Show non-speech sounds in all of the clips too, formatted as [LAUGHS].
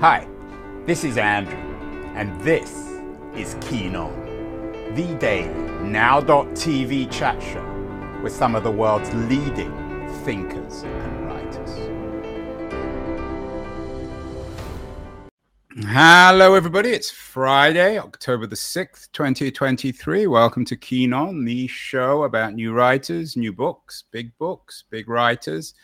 Hi, this is Andrew, and this is Keen On, the daily now.tv chat show with some of the world's leading thinkers and writers. Hello, everybody. It's Friday, October the 6th, 2023. Welcome to Keen On, the show about new writers, new books, big books, big writers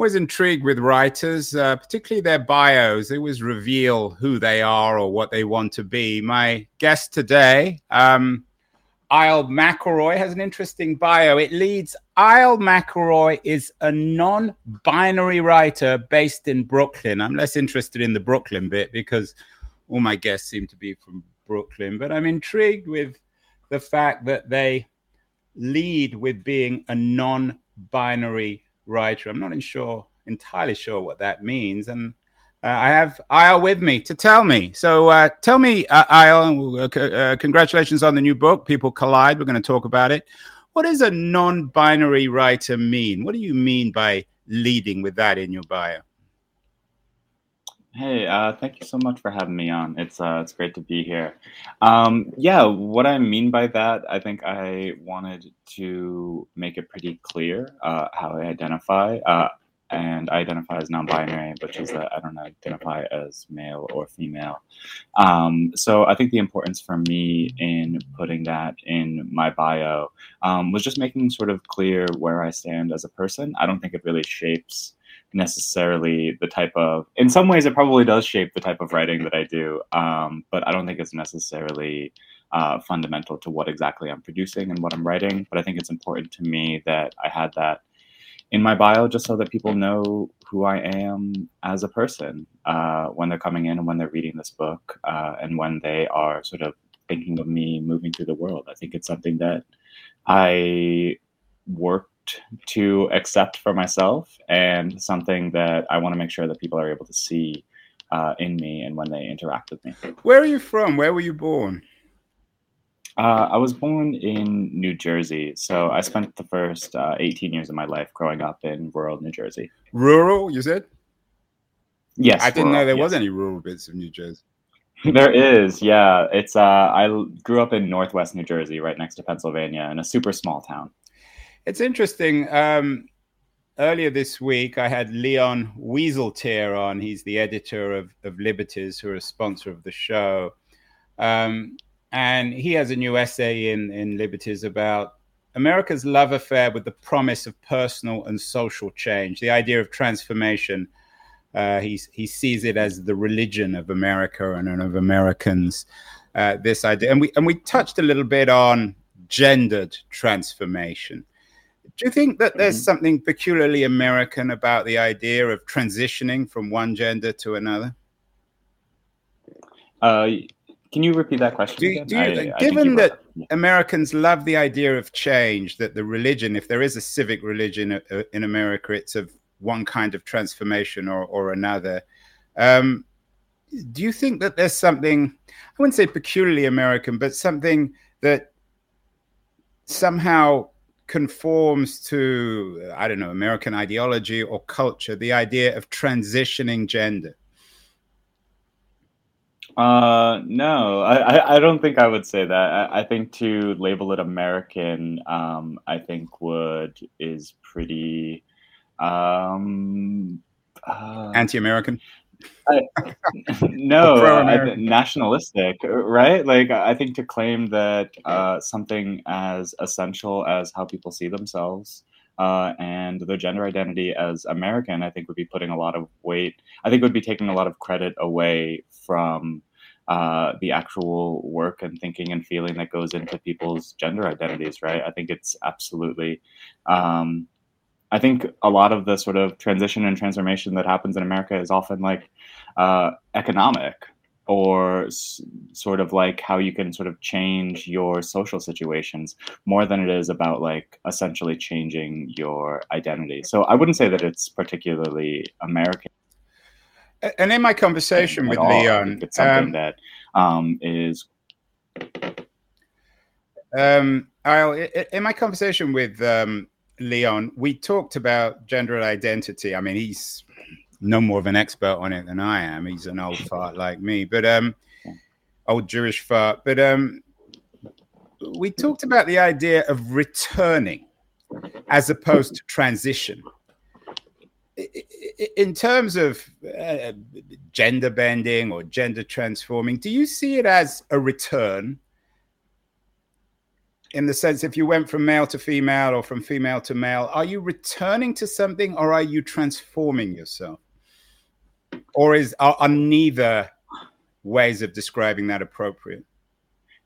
always intrigued with writers, uh, particularly their bios. They always reveal who they are or what they want to be. My guest today, um, Isle McElroy, has an interesting bio. It leads Isle McElroy is a non binary writer based in Brooklyn. I'm less interested in the Brooklyn bit because all my guests seem to be from Brooklyn, but I'm intrigued with the fact that they lead with being a non binary writer. I'm not sure entirely sure what that means, and uh, I have Isle with me to tell me. So uh, tell me, uh, Isle, uh, uh, congratulations on the new book, People Collide. We're going to talk about it. What does a non-binary writer mean? What do you mean by leading with that in your bio? Hey, uh, thank you so much for having me on. It's uh, it's great to be here. Um, yeah, what I mean by that, I think I wanted to make it pretty clear uh, how I identify. Uh, and I identify as non-binary, which is that I don't identify as male or female. Um, so I think the importance for me in putting that in my bio um, was just making sort of clear where I stand as a person. I don't think it really shapes necessarily the type of in some ways it probably does shape the type of writing that i do um, but i don't think it's necessarily uh, fundamental to what exactly i'm producing and what i'm writing. But i think it's important to me that i had that in my bio just so that people know who i am as a person uh, when they're coming in and when they're reading this book uh, and when they are sort of thinking of me moving through the world. I think it's something that i work to accept for myself and something that I want to make sure that people are able to see uh, in me and when they interact with me. Where are you from? Where were you born? Uh, I was born in New Jersey, so I spent the first uh, 18 years of my life growing up in rural New Jersey. Rural, you said? Yes. I didn't rural, know there yes. was any rural bits of New Jersey. [LAUGHS] There is, yeah. It's uh, I grew up in Northwest New Jersey, right next to Pennsylvania, in a super small town. It's interesting. Um, earlier this week, I had Leon Wieseltier on. He's the editor of, of Liberties, who are a sponsor of the show. Um, and he has a new essay in, in Liberties about America's love affair with the promise of personal and social change, the idea of transformation. Uh, he, he sees it as the religion of America and of Americans. Uh, this idea, and we and we touched a little bit on gendered transformation. Do you think that there's mm-hmm. something peculiarly American about the idea of transitioning from one gender to another? Uh, can you repeat that question? Do, do you, I, given I that yeah. Americans love the idea of change, that the religion, if there is a civic religion uh, uh, in America, it's of one kind of transformation or, or another. Um, do you think that there's something, I wouldn't say peculiarly American, but something that somehow conforms to i don't know american ideology or culture the idea of transitioning gender? Uh no i i don't think i would say that. I, I think to label it american um i think would is pretty um uh, anti-american [LAUGHS] I, no, I, nationalistic, right? Like I think to claim that uh, something as essential as how people see themselves uh, and their gender identity as American, I think would be putting a lot of weight. I think would be taking a lot of credit away from uh, the actual work and thinking and feeling that goes into people's gender identities, right? I think it's absolutely. Um, I think a lot of the sort of transition and transformation that happens in America is often like uh, economic or s- sort of like how you can sort of change your social situations more than it is about like essentially changing your identity. So I wouldn't say that it's particularly American. And in my conversation with Leon, it's something um, that um, is. Um, I'll, in my conversation with um, Leon, we talked about gender identity. I mean, he's no more of an expert on it than I am. He's an old fart like me, but um, old Jewish fart. But um, we talked about the idea of returning as opposed to transition. In terms of uh, gender bending or gender transforming, do you see it as a return? In the sense, if you went from male to female or from female to male, are you returning to something or are you transforming yourself? Or is are, are neither ways of describing that appropriate?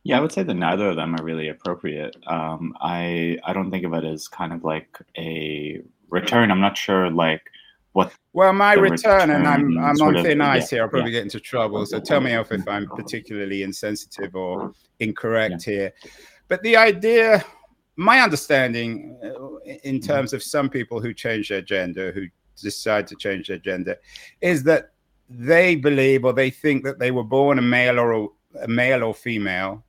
Yeah, I would say that neither of them are really appropriate. Um, I I don't think of it as kind of like a return. I'm not sure like what. Well, my return, return, and I'm I'm on thin of, ice yeah, here. I'll probably yeah. get into trouble. So tell me off if I'm particularly insensitive or incorrect yeah. here. But the idea, my understanding, uh, in mm-hmm. terms of some people who change their gender, who decide to change their gender, is that they believe or they think that they were born a male or a, a male or female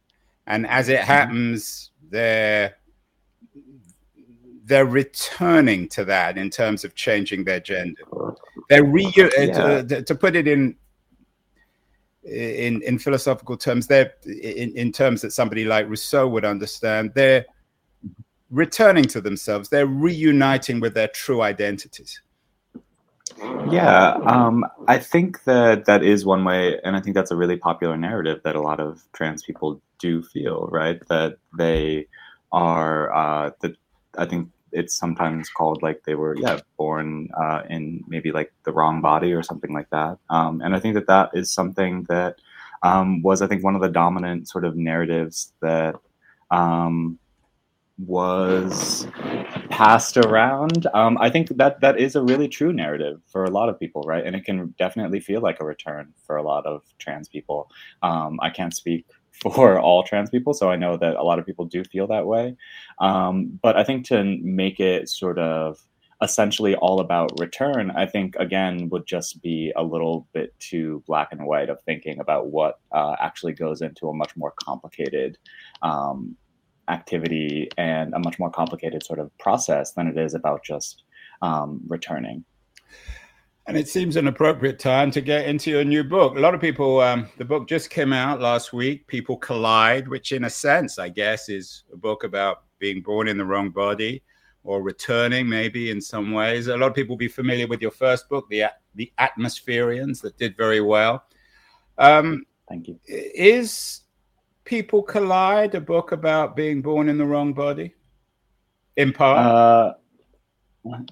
and as it mm-hmm. happens, they're they're returning to that in terms of changing their gender. They're re uh, yeah. to, to, put it in in in philosophical terms. They're in, in terms that somebody like Rousseau would understand. They're returning to themselves. They're reuniting with their true identities. Yeah, um, I think that that is one way, and I think that's a really popular narrative that a lot of trans people do feel, right? That they are uh, that I think it's sometimes called like they were yeah born uh, in maybe like the wrong body or something like that. Um, and I think that that is something that um, was I think one of the dominant sort of narratives that um, was passed around. Um, I think that that is a really true narrative for a lot of people, right? And it can definitely feel like a return for a lot of trans people. Um, I can't speak for all trans people, so I know that a lot of people do feel that way. Um, but I think to make it sort of essentially all about return, I think again would just be a little bit too black and white of thinking about what uh, actually goes into a much more complicated um, activity and a much more complicated sort of process than it is about just um, returning. And it seems an appropriate time to get into your new book. A lot of people, um, the book just came out last week, People Collide, which, in a sense, I guess, is a book about being born in the wrong body or returning, maybe in some ways. A lot of people will be familiar with your first book, The, the Atmospherians, that did very well. Um, Thank you. Is People Collide, a book about being born in the wrong body? In part? Uh,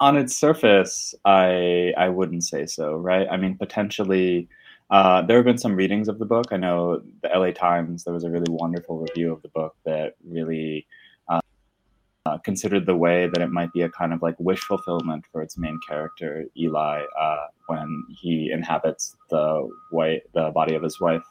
on its surface, I I wouldn't say so, right? I mean, potentially, uh, there have been some readings of the book. I know the LA Times, there was a really wonderful review of the book that really uh, considered the way that it might be a kind of like wish fulfillment for its main character Eli uh, when he inhabits the white the body of his wife.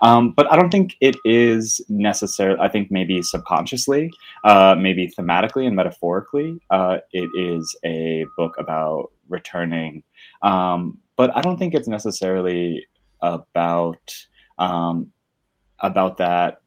Um, but I don't think it is necessary. I think maybe subconsciously, uh, maybe thematically and metaphorically, uh, it is a book about returning. Um, but I don't think it's necessarily about um, about that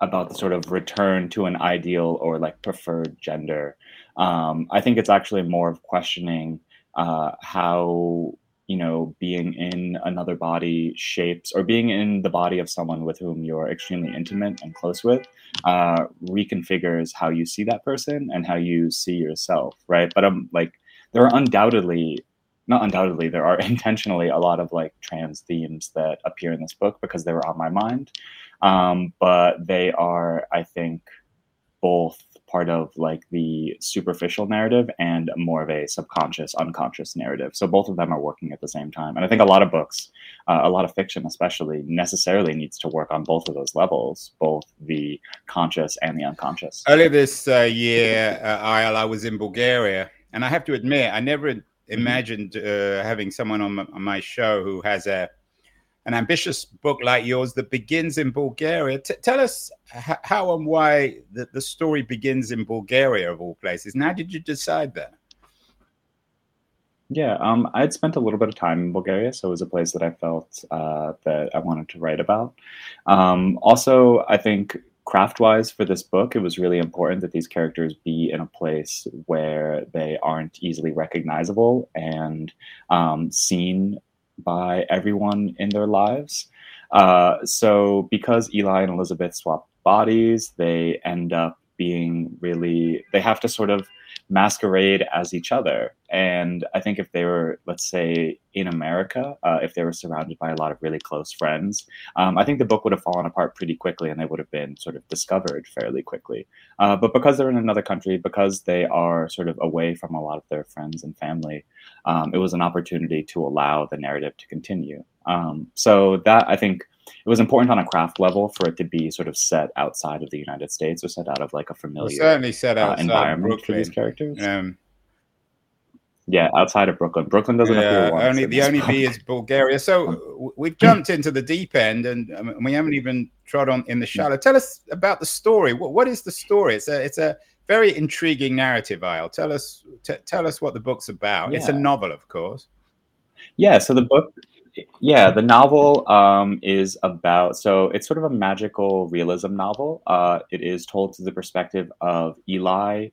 about the sort of return to an ideal or like preferred gender. Um, I think it's actually more of questioning uh, how you know being in another body shapes or being in the body of someone with whom you're extremely intimate and close with uh, reconfigures how you see that person and how you see yourself right but i'm um, like there are undoubtedly not undoubtedly there are [LAUGHS] intentionally a lot of like trans themes that appear in this book because they were on my mind um, but they are, I think, both part of like the superficial narrative and more of a subconscious, unconscious narrative. So both of them are working at the same time. And I think a lot of books, uh, a lot of fiction especially, necessarily needs to work on both of those levels, both the conscious and the unconscious. Earlier this uh, year, uh, I was in Bulgaria, and I have to admit, I never mm-hmm. imagined uh, having someone on my, on my show who has a an ambitious book like yours that begins in Bulgaria. T- tell us h- how and why the, the story begins in Bulgaria, of all places. And how did you decide that? Yeah, um, I'd spent a little bit of time in Bulgaria, so it was a place that I felt uh, that I wanted to write about. Um, also, I think craft wise for this book, it was really important that these characters be in a place where they aren't easily recognizable and um, seen by everyone in their lives. Uh, so, because Eli and Elizabeth swap bodies, they end up being really, they have to sort of masquerade as each other. And I think if they were, let's say, in America, uh, if they were surrounded by a lot of really close friends, um, I think the book would have fallen apart pretty quickly and they would have been sort of discovered fairly quickly. Uh, but because they're in another country, because they are sort of away from a lot of their friends and family, um, it was an opportunity to allow the narrative to continue. Um, so that I think it was important on a craft level for it to be sort of set outside of the United States or set out of like a familiar well, certainly set uh, out environment for these characters. Um, yeah, outside of Brooklyn. Brooklyn doesn't yeah, appear. Only the only B is Bulgaria. So we've jumped into the deep end, and um, we haven't even trod on in the shallow. Tell us about the story. What, what is the story? It's a it's a very intriguing narrative. I'll tell us t- tell us what the book's about. Yeah. It's a novel, of course. Yeah. So the book yeah, the novel um, is about so it's sort of a magical realism novel. Uh, it is told through the perspective of Eli,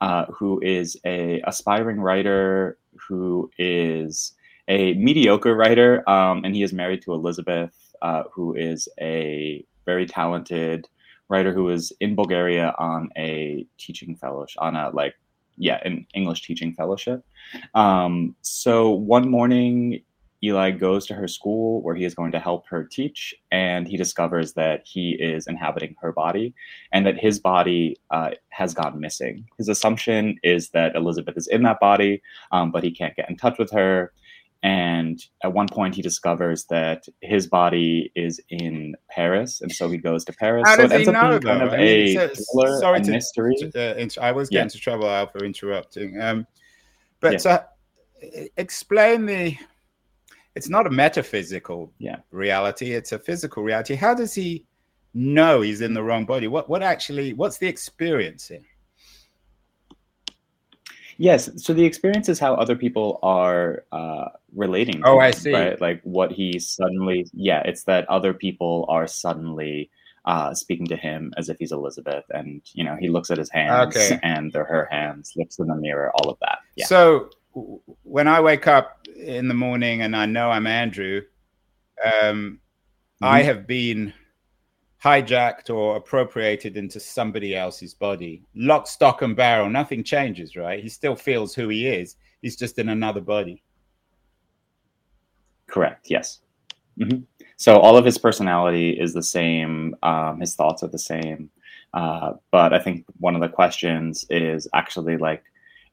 uh, who is a aspiring writer who is a mediocre writer, um, and he is married to Elizabeth, uh, who is a very talented writer who is in Bulgaria on a teaching fellowship on a like yeah an English teaching fellowship. Um, so one morning Eli goes to her school where he is going to help her teach, and he discovers that he is inhabiting her body and that his body uh, has gone missing. His assumption is that Elizabeth is in that body, um, but he can't get in touch with her. And at one point, he discovers that his body is in Paris, and so he goes to Paris. How so does he know, kind of I mean, a thriller, sorry a to, mystery. To, uh, I was getting yeah. into trouble out for interrupting. Um, but yeah. uh, explain the it's not a metaphysical yeah. reality it's a physical reality how does he know he's in the wrong body what what actually what's the experience here yes so the experience is how other people are uh relating oh him, i see right like what he suddenly yeah it's that other people are suddenly uh, speaking to him as if he's Elizabeth, and you know he looks at his hands, okay. and they're her hands, looks in the mirror, all of that. Yeah. So when I wake up in the morning and I know I'm Andrew, um, mm-hmm. I have been hijacked or appropriated into somebody else's body. Lock, stock, and barrel. Nothing changes, right? He still feels who he is. He's just in another body. Correct. Yes. Mm-hmm. So all of his personality is the same. Um, his thoughts are the same. Uh, but I think one of the questions is actually like,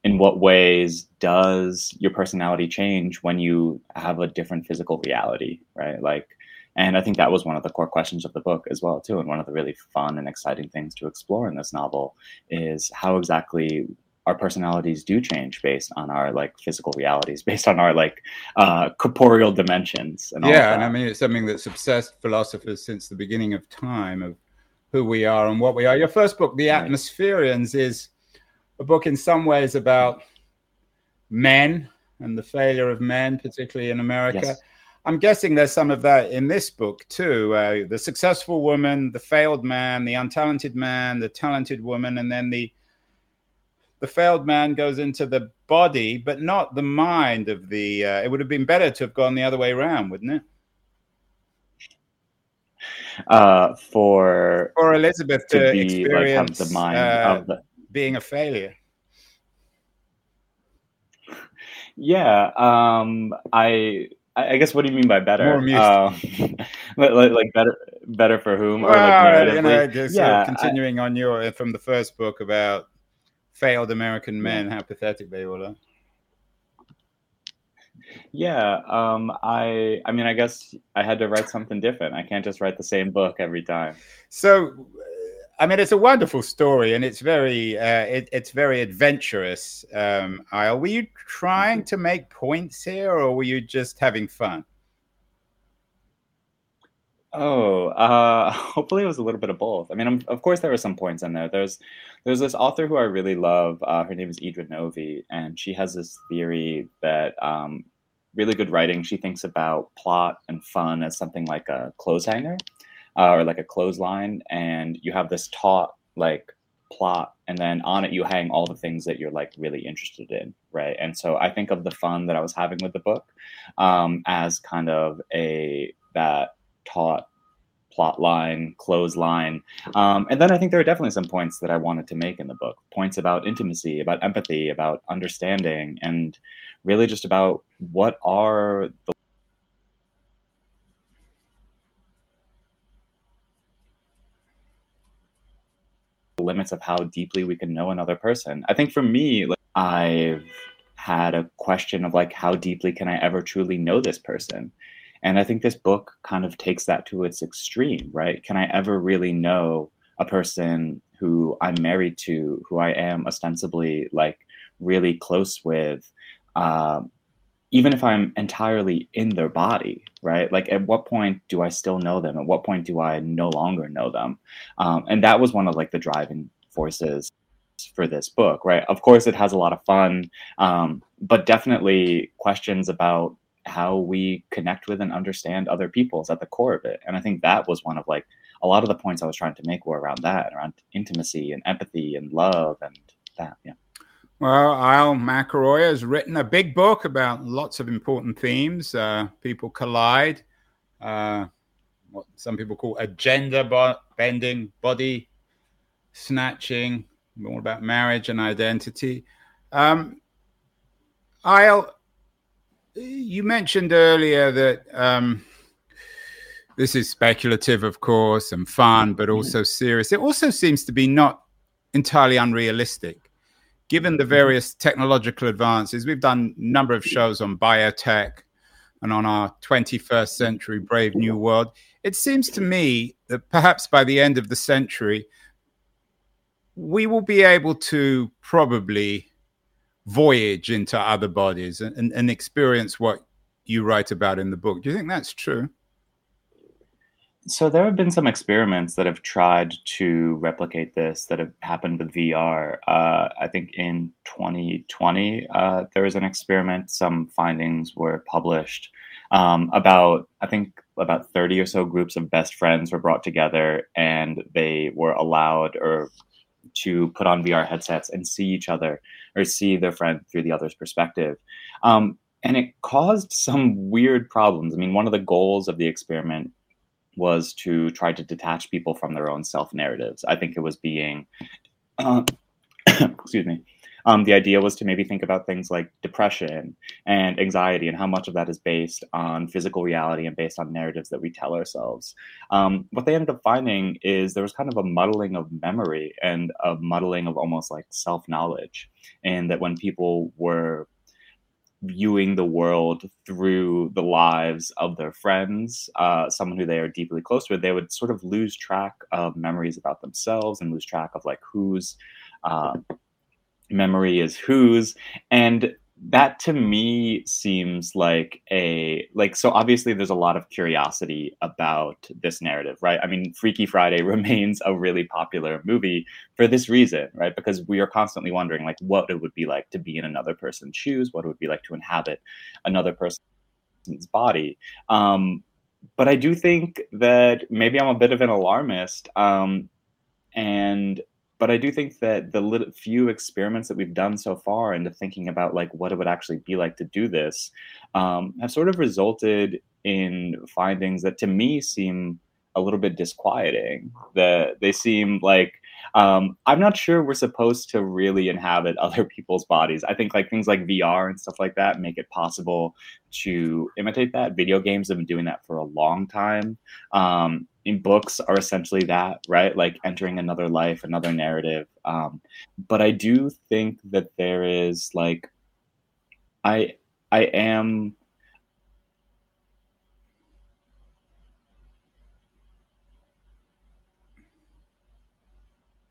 in what ways does your personality change when you have a different physical reality right? Like and i think that was one of the core questions of the book as well too and one of the really fun and exciting things to explore in this novel is how exactly our personalities do change based on our like physical realities [LAUGHS] based on our like uh corporeal dimensions and yeah and i mean it's something that's obsessed philosophers since the beginning of time of who we are and what we are. Your first book the atmospherians is a book in some ways about men and the failure of men, particularly in America. Yes. I'm guessing there's some of that in this book too. Uh, the successful woman, the failed man, the untalented man, the talented woman, and then the the failed man goes into the body, but not the mind of the. Uh, it would have been better to have gone the other way around, wouldn't it? Uh, for for Elizabeth to, to be, experience like, the mind uh, of the being a failure? Yeah, um, I I guess what do you mean by better? More amused. Uh, [LAUGHS] like, like, better better for whom? Well, or like you know, yeah, continuing I, on your from the first book about failed American men, yeah. how pathetic they all are. Yeah, um, I I mean, I guess I had to write something different. I can't just write the same book every time. So, I mean, it's a wonderful story, and it's very uh, it, it's very adventurous. Um, Isle, were you trying to make points here, or were you just having fun? Oh, uh, [LAUGHS] hopefully it was a little bit of both. I mean, I'm, of course there were some points in there. There's there's this author who I really love. Uh, her name is Idra Novey, and she has this theory that um, really good writing. She thinks about plot and fun as something like a clothes hanger. Uh, or like a clothesline, and you have this taut like plot and then on it you hang all the things that you're like really interested in right? And so i think of the fun that i was having with the book um, as kind of a that taut plot line clothesline um, and then i think there are definitely some points that i wanted to make in the book. Points about intimacy about empathy about understanding and really just about what are the limits of how deeply we can know another person. I think for me, like, I've had a question of like, how deeply can I ever truly know this person? And I think this book kind of takes that to its extreme, right? Can I ever really know a person who I'm married to, who I am ostensibly like really close with? Um, even if I'm entirely in their body, right? Like, at what point do I still know them? At what point do I no longer know them? Um, and that was one of like the driving forces for this book, right? Of course, it has a lot of fun, um, but definitely questions about how we connect with and understand other people is at the core of it. And I think that was one of like a lot of the points I was trying to make were around that, around intimacy and empathy and love and that. Yeah. Well, Isle McElroy has written a big book about lots of important themes. Uh, people collide, uh, what some people call agenda bo- bending, body snatching, all about marriage and identity. Um, Isle, you mentioned earlier that um, this is speculative, of course, and fun, but also serious. It also seems to be not entirely unrealistic given the various technological advances, we've done a number of shows on biotech and on our 21st century brave new world. It seems to me that perhaps by the end of the century, we will be able to probably voyage into other bodies and, and, and experience what you write about in the book. Do you think that's true? So there have been some experiments that have tried to replicate this that have happened with VR. Uh, I think in 2020 uh, there was an experiment. Some findings were published um, about I think about 30 or so groups of best friends were brought together and they were allowed or to put on VR headsets and see each other or see their friend through the other's perspective. Um, and it caused some weird problems. I mean, one of the goals of the experiment was to try to detach people from their own self narratives. I think it was being, uh, [COUGHS] excuse me, um, the idea was to maybe think about things like depression and anxiety and how much of that is based on physical reality and based on narratives that we tell ourselves. Um, what they ended up finding is there was kind of a muddling of memory and a muddling of almost like self knowledge. And that when people were viewing the world through the lives of their friends, uh, someone who they are deeply close with, they would sort of lose track of memories about themselves and lose track of like whose uh, memory is whose. And that to me seems like a like so obviously there's a lot of curiosity about this narrative right? I mean freaky friday [LAUGHS] remains a really popular movie for this reason right? Because we are constantly wondering like what it would be like to be in another person's shoes what it would be like to inhabit another person's body. Um but i do think that maybe i'm a bit of an alarmist um and but I do think that the little, few experiments that we've done so far into thinking about like what it would actually be like to do this um, have sort of resulted in findings that to me seem a little bit disquieting. That they seem like um, I'm not sure we're supposed to really inhabit [LAUGHS] other people's bodies. I think like things like VR and stuff like that make it possible to imitate that. Video games have been doing that for a long time. Um, in books are essentially that, right? Like entering another life, another narrative. Um, but I do think that there is like, I I am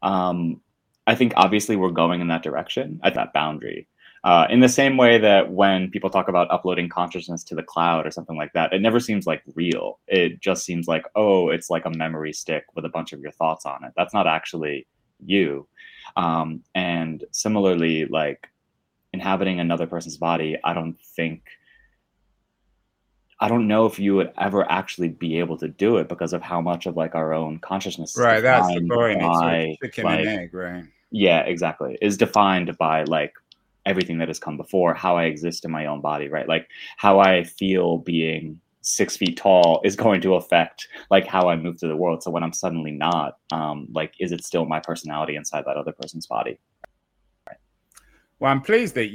um, I think obviously we're going in that direction at that boundary. Uh, in the same way that when people talk about uploading consciousness to the cloud or something like that, it never seems like real. It just seems like, oh, it's like a memory stick with a bunch of your thoughts on it. That's not actually you. Um, and similarly, like inhabiting another person's body, I don't think I don't know if you would ever actually be able to do it because of how much of like our own consciousness. Right. That's the point. By, it's chicken like, and egg, right? Yeah, exactly. Is defined by like everything that has come before, how I exist in my own body, right? Like how I feel being six feet tall is going to affect like how I move through the world. So when I'm suddenly not, um, like, is it still my personality inside that other person's body? Right. Well, I'm pleased that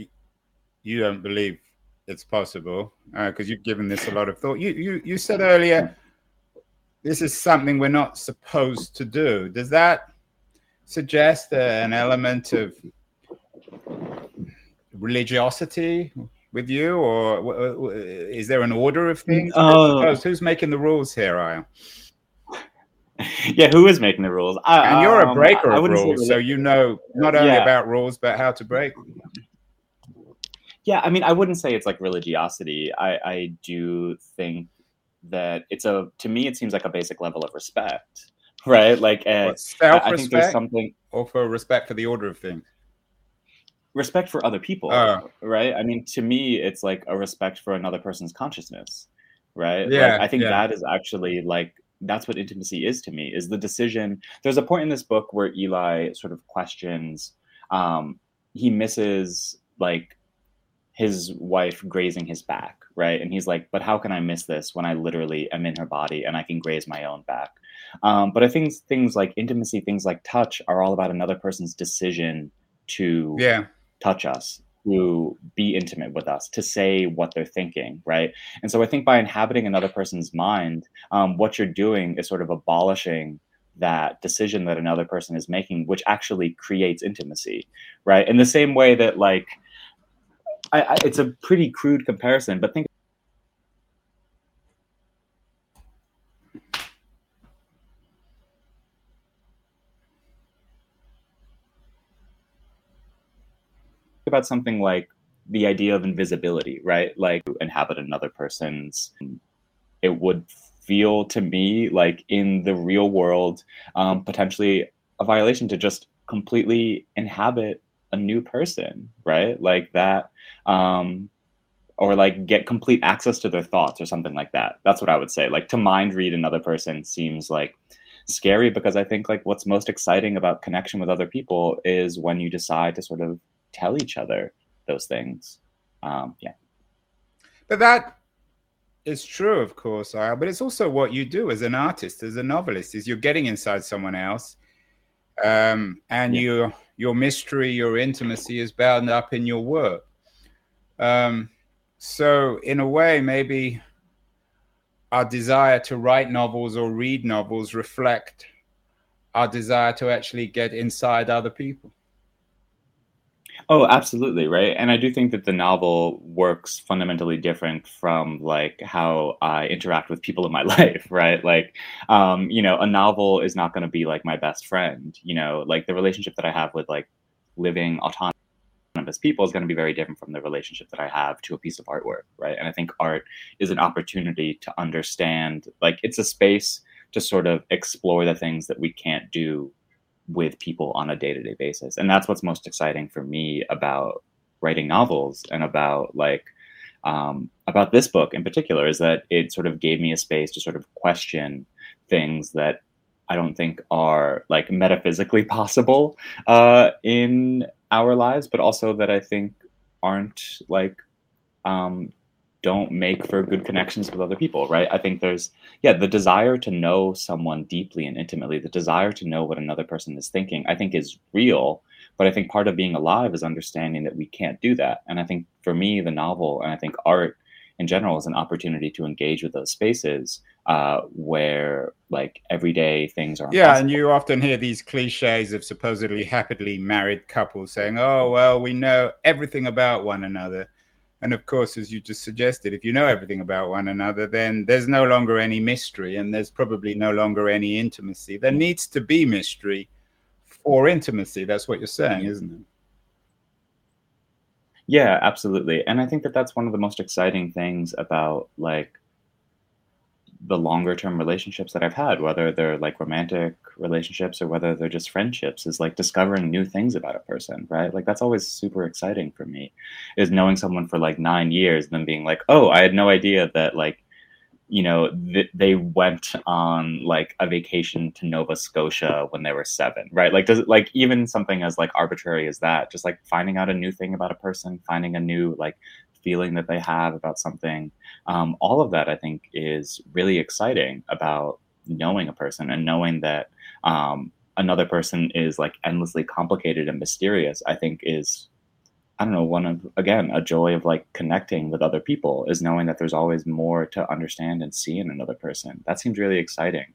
you don't believe it's possible because uh, you've given this a lot of thought. You you you said earlier this is something we're not supposed to do. Does that suggest uh, an element of religiosity with you, or is there an order of things? Oh. Who's making the rules here, I [LAUGHS] yeah, who is making the rules? I, and you're a um, breaker um, of rules, so you know not only yeah. about rules but how to break them. Yeah, I mean, I wouldn't say it's like religiosity. I, I do think that it's a to me it seems like a basic level of respect, right? Like uh, self-respect, I think there's something or for respect for the order of things. Respect for other people, oh. right? I mean, to me, it's like a respect for another person's consciousness, right? Yeah, like, I think yeah. that is actually like that's what intimacy is to me is the decision there's a point in this book where eli sort of questions um he misses like his wife grazing his back, right? And he's like, but how can I miss this when I literally am in her body and I can graze my own back? Um, but I think things like intimacy, things like touch are all about another person's decision to yeah. touch us, to be intimate with us, to say what they're thinking, right? And so I think by inhabiting another person's mind, um, what you're doing is sort of abolishing that decision that another person is making, which actually creates intimacy, right? In the same way that, like, I, I, it's a pretty crude comparison, but think about something like the idea of invisibility, right? Like inhabit another person's. It would feel to me like in the real world, um, potentially a violation to just completely inhabit a new person, right? Like that um, or like get complete access to their thoughts or something like that. That's what I would say. Like to mind read another person seems like scary because I think like what's most exciting about connection with other people is when you decide to sort of tell each other those things. Um, yeah. But that is true, of course, but it's also what you do as an artist, as a novelist, is you're getting inside someone else, um, and yeah. your your mystery, your intimacy is bound up in your work. Um, so, in a way, maybe our desire to write novels or read novels reflect our desire to actually get inside other people. Oh, absolutely, right. And I do think that the novel works fundamentally different from like how I interact with people in my [LAUGHS] life, right? Like, um, you know, a novel is not going to be like my best friend. You know, like the relationship that I have with like living autonomous people is going to be very different from the relationship that I have to a piece of artwork, right? And I think art is an opportunity to understand, like, it's a space to sort of explore the things that we can't do with people on a day to day basis. And that's what's most exciting for me about writing novels and about, like, um, about this book in particular is that it sort of gave me a space to sort of question things that I don't think are like metaphysically [LAUGHS] possible uh, in our lives, but also that I think aren't like um, don't make for good connections with other people, right? I think there's yeah the desire to know someone deeply and intimately, the desire to know what another person is thinking, I think is real. But I think part of being alive is understanding that we can't do that. And I think for me, the novel and I think art in general is an opportunity to engage with those spaces uh, where like everyday things are. Yeah, and you often hear these cliches of supposedly happily married couples saying, "Oh, well, we know everything about one another." And of course, as you just suggested, if you know everything about one another, then there's no longer any mystery and there's probably no longer any intimacy. There needs to be mystery for intimacy. That's what you're saying, isn't it? Yeah, absolutely. And I think that that's one of the most exciting things about like the longer term relationships that I've had, whether they're like romantic relationships or whether they're just friendships, is like discovering new things about a person, right? Like that's always super exciting for me, is knowing someone for like nine years and then being like, oh, I had no idea that like you know, th- they went on like a vacation to Nova Scotia when they were seven, right? Like, does it like even something as like arbitrary as that, just like finding out a new thing about a person, finding a new like feeling that they have about something, um, all of that I think is really exciting about knowing a person and knowing that um, another person is like endlessly complicated and mysterious. I think is I don't know, one of again, a joy of like connecting with other people is knowing that there's always more to understand and see in another person. That seems really exciting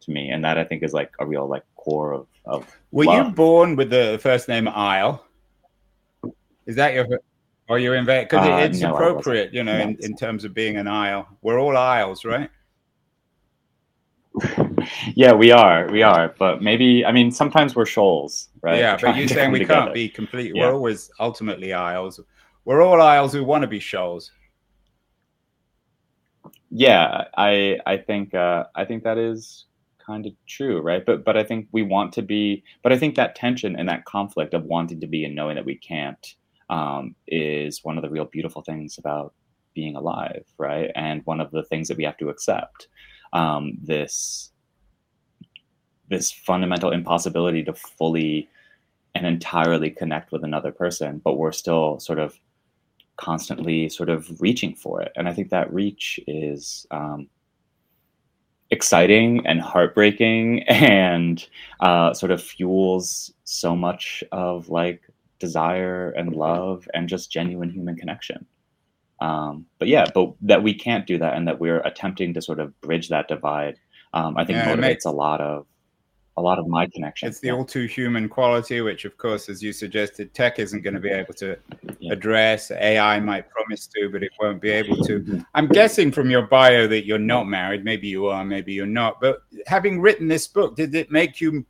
to me. And that I think is like a real like core of, of Were love. you born with the first name Isle? Is that your or you invent because Uh, it's no, appropriate, you know, in, No. in terms of being an Isle. We're all Isles, right? [LAUGHS] yeah, we are, we are. But maybe I mean sometimes we're shoals, right? Yeah, but you're saying we together. can't be complete. Yeah. We're always ultimately Isles. We're all Isles who want to be shoals. yeah i i think uh i think that is kind of true right but but i think we want to be but i think that tension and that conflict of wanting to be and knowing that we can't um is one of the real beautiful things about being alive right and one of the things that we have to accept um this this fundamental impossibility to fully and entirely connect with another person but we're still sort of constantly sort of reaching for it. And I think that reach is um, exciting and heartbreaking [LAUGHS] and uh, sort of fuels so much of like desire and love and just genuine human connection. Um, but yeah, but that we can't do that and that we're attempting to sort of bridge that divide, um, I think Yeah, motivates makes- a lot of a lot of my connection. It's the all too human quality, which, of course, as you suggested, tech isn't going to be able to Yeah. address. AI might promise to, but it won't be able to. I'm guessing from your bio that you're not married. Maybe you are, maybe you're not. But having written this book, did it make you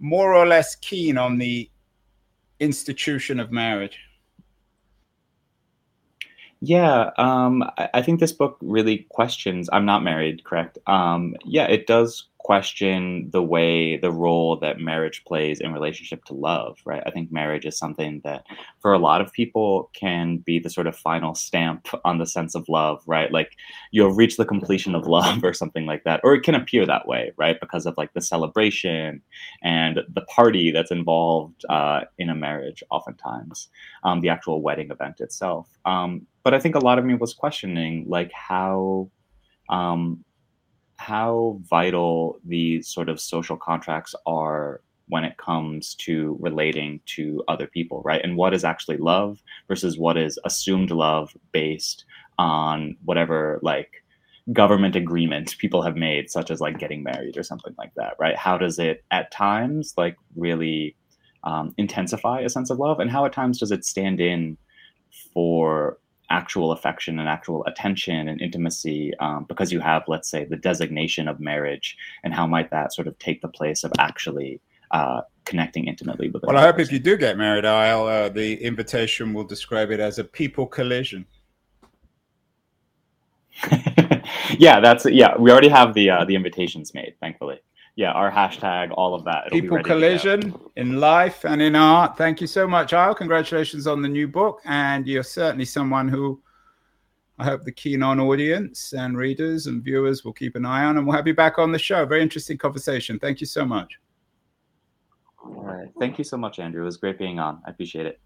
more or less keen on the institution of marriage? Yeah, um, I, think this book really questions. I'm not married, correct? Um, yeah, it does question the way, the role that marriage plays in relationship to love, right? I think marriage is something that, for a lot of people, can be the sort of final stamp on the sense of love, right? Like you'll reach the completion of love [LAUGHS] or something like that, or it can appear that way, right? Because of like the celebration and the party that's involved uh, in a marriage, oftentimes um, the actual wedding event itself. Um, but I think a lot of me was questioning like how um, how vital these sort of social contracts are when it comes to relating to other people, right? And what is actually love versus what is assumed love based on whatever like government agreement people have made, such as like getting married or something like that, right? How does it at times like really um, intensify a sense of love, and how at times does it stand in for actual affection and actual attention and intimacy um, because you have, let's say, the designation of marriage, and how might that sort of take the place of actually uh, connecting intimately with? The Well, I hope if you do get married, Isle, uh, the invitation will describe it as a people collision. [LAUGHS] yeah, that's yeah. We already have the uh, the invitations made, thankfully. Yeah, our hashtag, all of that. it'll be People collision in life and in art. Thank you so much, Isle. Congratulations on the new book. And you're certainly someone who I hope the keen on audience and readers and viewers will keep an eye on. And we'll have you back on the show. Very interesting conversation. Thank you so much. All right. Thank you so much, Andrew. It was great being on. I appreciate it.